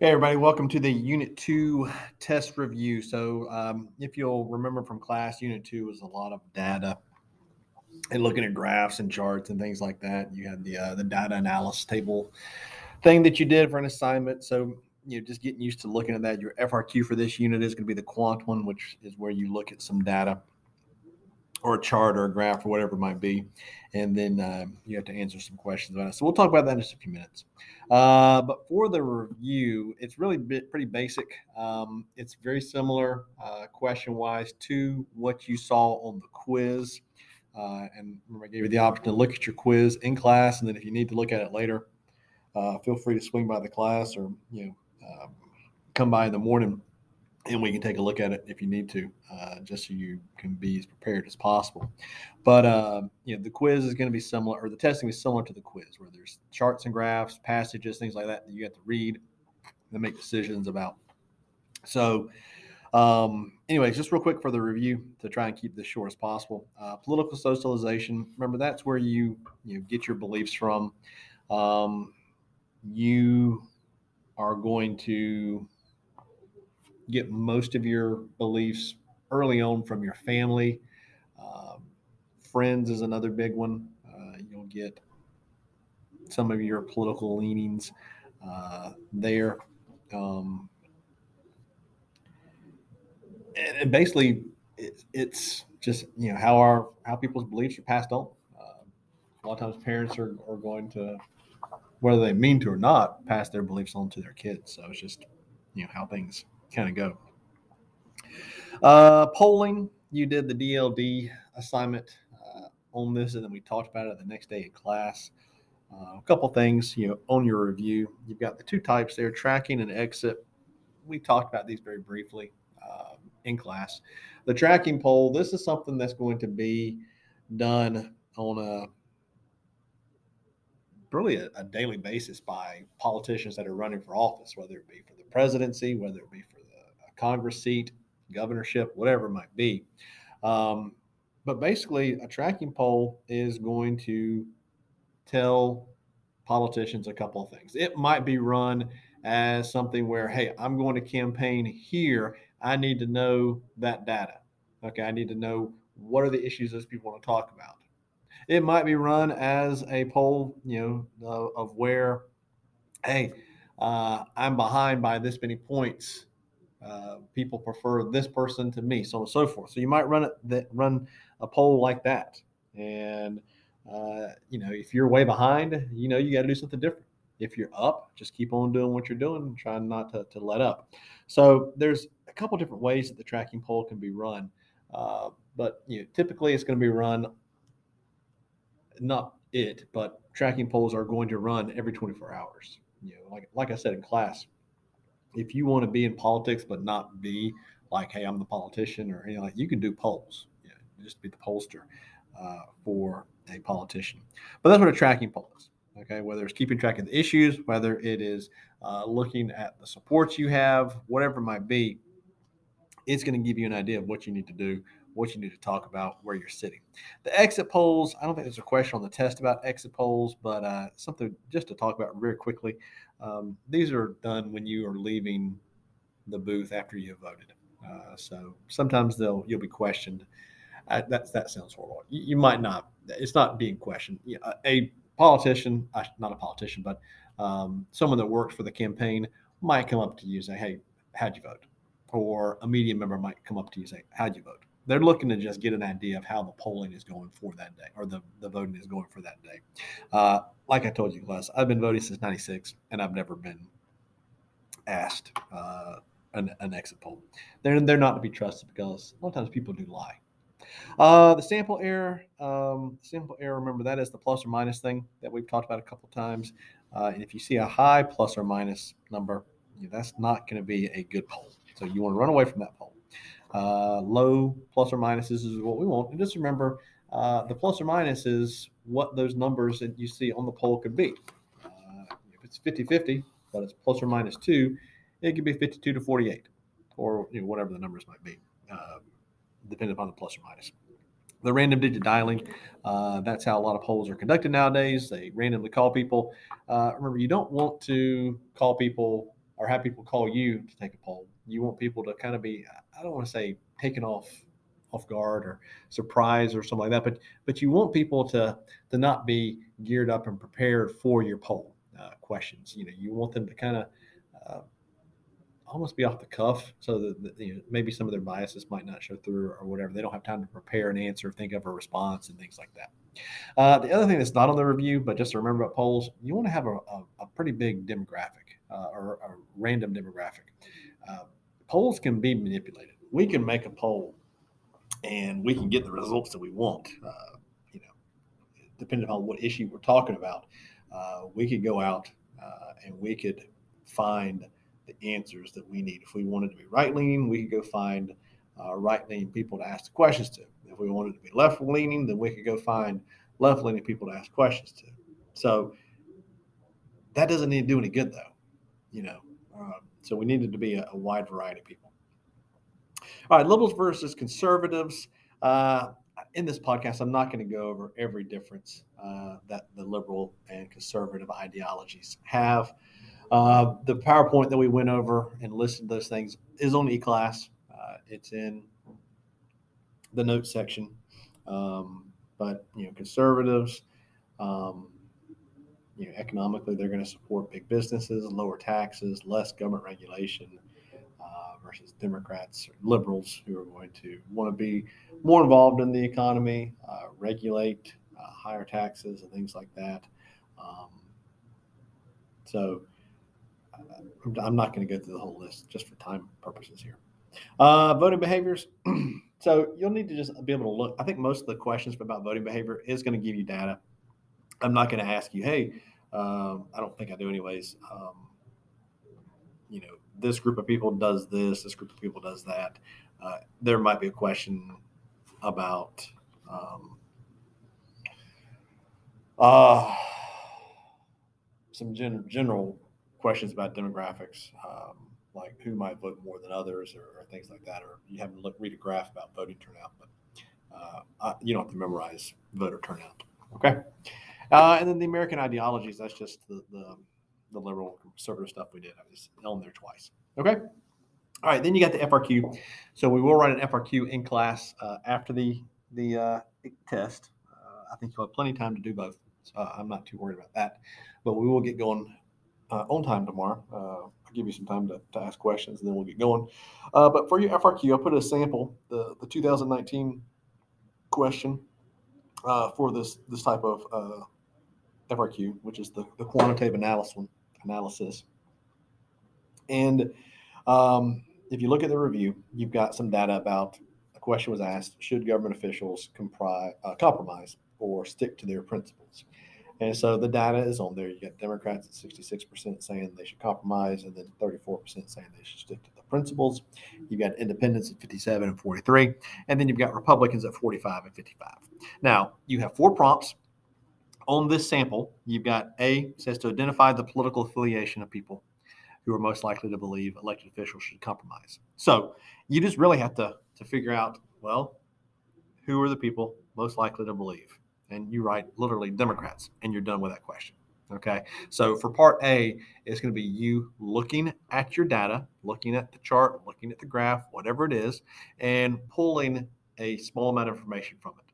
Hey, everybody, welcome to the Unit 2 test review. So, um, if you'll remember from class, Unit 2 was a lot of data and looking at graphs and charts and things like that. You had the uh, the data analysis table thing that you did for an assignment. So, you know, just getting used to looking at that. Your FRQ for this unit is going to be the quant one, which is where you look at some data or a chart or a graph or whatever it might be. And then uh, you have to answer some questions about it. So we'll talk about that in just a few minutes. Uh, but for the review, it's really bit, pretty basic. Um, it's very similar uh, question wise to what you saw on the quiz. Uh, and remember, I gave you the option to look at your quiz in class. And then if you need to look at it later, uh, feel free to swing by the class or, you know, um, come by in the morning and we can take a look at it if you need to, uh, just so you can be as prepared as possible. But uh, you know, the quiz is going to be similar, or the testing is similar to the quiz, where there's charts and graphs, passages, things like that that you have to read and make decisions about. So, um, anyways, just real quick for the review to try and keep this short as possible. Uh, political socialization. Remember, that's where you you know, get your beliefs from. Um, you are going to get most of your beliefs early on from your family. Um, friends is another big one. Uh, you'll get some of your political leanings uh, there. Um, and, and, basically, it, it's just you know how our how people's beliefs are passed on. Uh, a lot of times, parents are, are going to, whether they mean to or not, pass their beliefs on to their kids. So it's just you know how things kind of go. Uh, polling, you did the DLD assignment uh, on this, and then we talked about it the next day in class. Uh, a couple things, you know, on your review, you've got the two types there: tracking and exit. We talked about these very briefly uh, in class. The tracking poll, this is something that's going to be done on a really a, a, daily basis by politicians that are running for office, whether it be for the presidency, whether it be Congress seat, governorship, whatever it might be. Um, but basically, a tracking poll is going to tell politicians a couple of things. It might be run as something where, hey, I'm going to campaign here. I need to know that data. Okay, I need to know what are the issues those people want to talk about. It might be run as a poll, you know, of, where, hey, uh, I'm behind by this many points uh, people prefer this person to me, so on and so forth. So you might run it run a poll like that, and uh, you know if you're way behind, you know you got to do something different. If you're up, just keep on doing what you're doing, trying not to, to let up. So there's a couple different ways that the tracking poll can be run, uh, but you know typically it's going to be run not it, but tracking polls are going to run every 24 hours. You know, like like I said in class, if you want to be in politics but not be like, hey, I'm the politician or anything like, you can do polls. Yeah, just be the pollster uh, for a politician. But that's what a tracking poll is. Okay, whether it's keeping track of the issues, whether it is uh, looking at the supports you have, whatever it might be, it's going to give you an idea of what you need to do, what you need to talk about, where you're sitting. The exit polls, I don't think there's a question on the test about exit polls, but uh, something just to talk about very quickly. Um, these are done when you are leaving the booth after you have voted. Uh, so sometimes they'll you'll be questioned. Uh, that that sounds horrible. You, you, might not. It's not being questioned. A politician, not a politician, but um, someone that works for the campaign might come up to you and say, "Hey, how'd you vote?" Or a media member might come up to you and say, "How'd you vote?" They're looking to just get an idea of how the polling is going for that day, or the, the voting is going for that day. Uh, like I told you, class, I've been voting since '96, and I've never been asked uh, an, an, exit poll. They're they're not to be trusted because a lot of times people do lie. Uh, the sample error, um, sample error. Remember that is the plus or minus thing that we've talked about a couple times. Uh, and if you see a high plus or minus number, that's not going to be a good poll. So you want to run away from that poll. Uh, low plus or minuses is what we want. And just remember, uh, the plus or minus is what those numbers that you see on the poll could be. Uh, if it's 50 50, but it's plus or minus two, it could be 52 to 48, or you know, whatever the numbers might be, uh, depending upon the plus or minus. The random digit dialing, uh, that's how a lot of polls are conducted nowadays. They randomly call people. Uh, remember, you don't want to call people or have people call you to take a poll. You want people to kind of be, I don't want to say taken off off guard or surprised or something like that, but but you want people to to not be geared up and prepared for your poll uh, questions. You know, you want them to kind of uh, almost be off the cuff so that, that you know, maybe some of their biases might not show through or whatever. They don't have time to prepare an answer, think of a response, and things like that. Uh, the other thing that's not on the review, but just to remember about polls, you want to have a, a, a pretty big demographic uh, or a random demographic. Uh, polls can be manipulated. We can make a poll and we can get the results that we want. Uh, you know, depending on what issue we're talking about, uh, we could go out uh, and we could find the answers that we need. If we wanted to be right leaning, we could go find uh, right leaning people to ask the questions to. If we wanted to be left leaning, then we could go find left leaning people to ask questions to. So that doesn't need to do any good, though. You know, uh, so we needed to be a, a, wide variety of people. All right, liberals versus conservatives. Uh, in this podcast, I'm not going to go over every difference uh, that the liberal and conservative ideologies have. Uh, the PowerPoint that we went over and listed those things is on eClass. Uh, it's in the notes section. Um, but you know, conservatives, um, you know, economically, they're going to support big businesses, lower taxes, less government regulation, uh, versus Democrats, or liberals, who are going to want to be more involved in the economy, uh, regulate uh, higher taxes and things like that. Um, so I'm not going to go through the whole list just for time purposes here. Uh, voting behaviors. so you'll need to just be able to look. I think most of the questions about voting behavior is going to give you data. I'm not going to ask you, hey, um, I don't think I do anyways. Um, you know, this group of people does this, this group of people does that. Uh, there might be a question about um, uh, some gen- general questions about demographics, um, like who might vote more than others, or, or, things like that, or you have to look read a graph about voting turnout, but uh, I, you don't have to memorize voter turnout. Okay, uh, and then the American ideologies. That's just the, the the liberal conservative stuff we did. I was on there twice. Okay. All right, then you got the FRQ. So we will write an FRQ in class uh, after the the uh, test. Uh, I think you'll have plenty of time to do both. So I'm not too worried about that. But we will get going uh, on time tomorrow. Uh, I'll give you some time to, to ask questions and then we'll get going. Uh, but for your FRQ, I'll put a sample, the, the 2019 question uh, for this this type of uh, FRQ, which is the, the quantitative analysis analysis. And um, if you look at the review, you've got some data about a question was asked: Should government officials compri- uh, compromise or stick to their principles? And so the data is on there. You got Democrats at 66% saying they should compromise, and then 34% saying they should stick to the principles. You've got independents at 57 and 43, and then you've got Republicans at 45 and 55. Now, you have four prompts on this sample. You've got A says to identify the political affiliation of people who are most likely to believe elected officials should compromise. So you just really have to, to figure out, well, who are the people most likely to believe? and you write literally Democrats, and you're done with that question. Okay. So for part A, it's going to be you looking at your data, looking at the chart, looking at the graph, whatever it is, and pulling a small amount of information from it.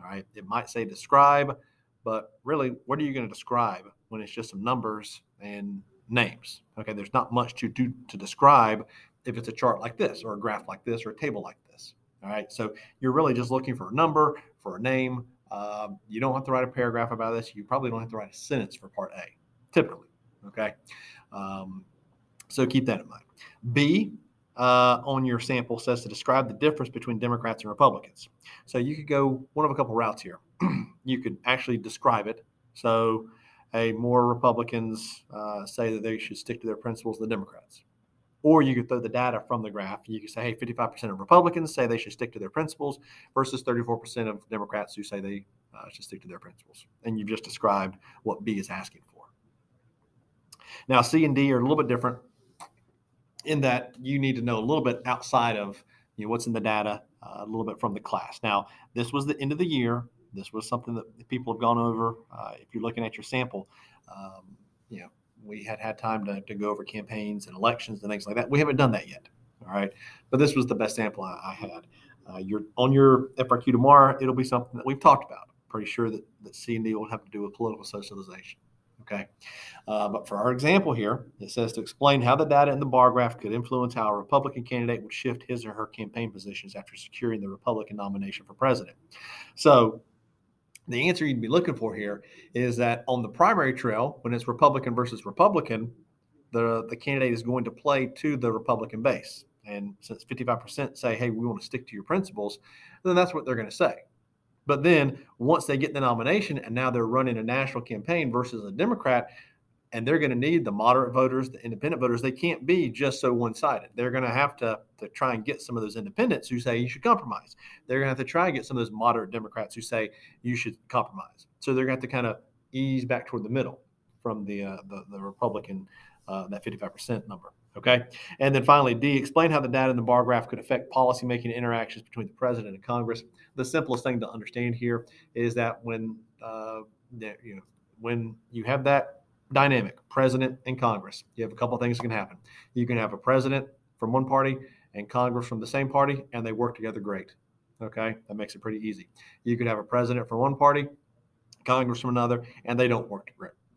All right. It might say describe, but really, what are you going to describe when it's just some numbers and names? Okay. There's not much to do to describe if it's a chart like this, or a graph like this, or a table like this. All right. So you're really just looking for a number, for a name, um, you don't have to write a paragraph about this. You probably don't have to write a sentence for part A, typically. Okay. Um, so keep that in mind. B uh, on your sample says to describe the difference between Democrats and Republicans. So you could go one of a couple routes here. you could actually describe it. So hey, more Republicans uh, say that they should stick to their principles than Democrats. Or you could throw the data from the graph. You could say, hey, 55% of Republicans say they should stick to their principles versus 34% of Democrats who say they uh, should stick to their principles. And you've just described what B is asking for. Now, C and D are a little bit different in that you need to know a little bit outside of you know, what's in the data, uh, a little bit from the class. Now, this was the end of the year. This was something that people have gone over. Uh, if you're looking at your sample, um, you know, we had had time to, to go over campaigns and elections and things like that. We haven't done that yet. All right. But this was the best sample I, I had. Uh, you're on your FRQ tomorrow. It'll be something that we've talked about. Pretty sure that, that C and D will have to do with political socialization. Okay. Uh, but for our example here, it says to explain how the data in the bar graph could influence how a Republican candidate would shift his or her campaign positions after securing the Republican nomination for president. So the answer you'd be looking for here is that on the primary trail, when it's Republican versus Republican, the, the candidate is going to play to the Republican base. And since 55% say, hey, we want to stick to your principles, then that's what they're going to say. But then once they get the nomination and now they're running a national campaign versus a Democrat, and they're going to need the moderate voters, the independent voters. They can't be just so one sided. They're going to have to, to try and get some of those independents who say you should compromise. They're going to have to try and get some of those moderate Democrats who say you should compromise. So they're going to have to kind of ease back toward the middle from the, uh, the, the Republican, uh, that 55% number. Okay. And then finally, D, explain how the data in the bar graph could affect policymaking interactions between the president and Congress. The simplest thing to understand here is that when, uh, you know, when you have that dynamic, president and Congress, you have a couple things that can happen. You can have a president from one party and Congress from the same party, and they work together great. Okay. That makes it pretty easy. You could have a president from one party, Congress from another, and they don't work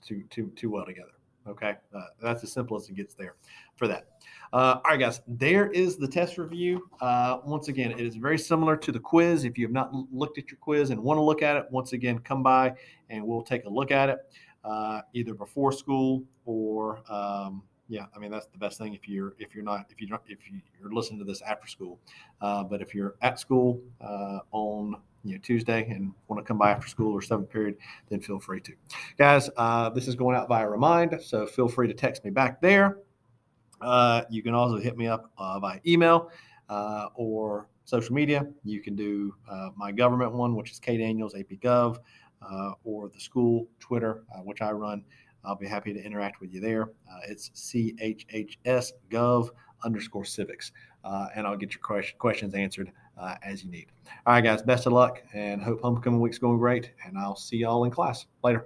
too, too, too well together. Okay, uh, that's as simple as it gets there for that. Uh, all right, guys, there is the test review. Uh, once again, it is very similar to the quiz. If you have not looked at your quiz and want to look at it, once again, come by and we'll take a look at it uh, either before school or um, yeah, I mean that's the best thing if you're if you're not if you don't if you're listening to this after school. Uh, but if you're at school uh, on you know Tuesday and want to come by after school or seventh period, then feel free to. Guys, uh, this is going out via remind, so feel free to text me back there. Uh, you can also hit me up uh, by email uh, or social media. You can do uh, my government one, which is K Daniels AP Gov, uh, Uh, or the school Twitter, uh, which I run. I'll be happy to interact with you there. Uh, it's CHHS Gov underscore civics, and I'll get your question, questions answered uh, as you need. All right, guys, best of luck and hope homecoming week's going great. And I'll see y'all in class later.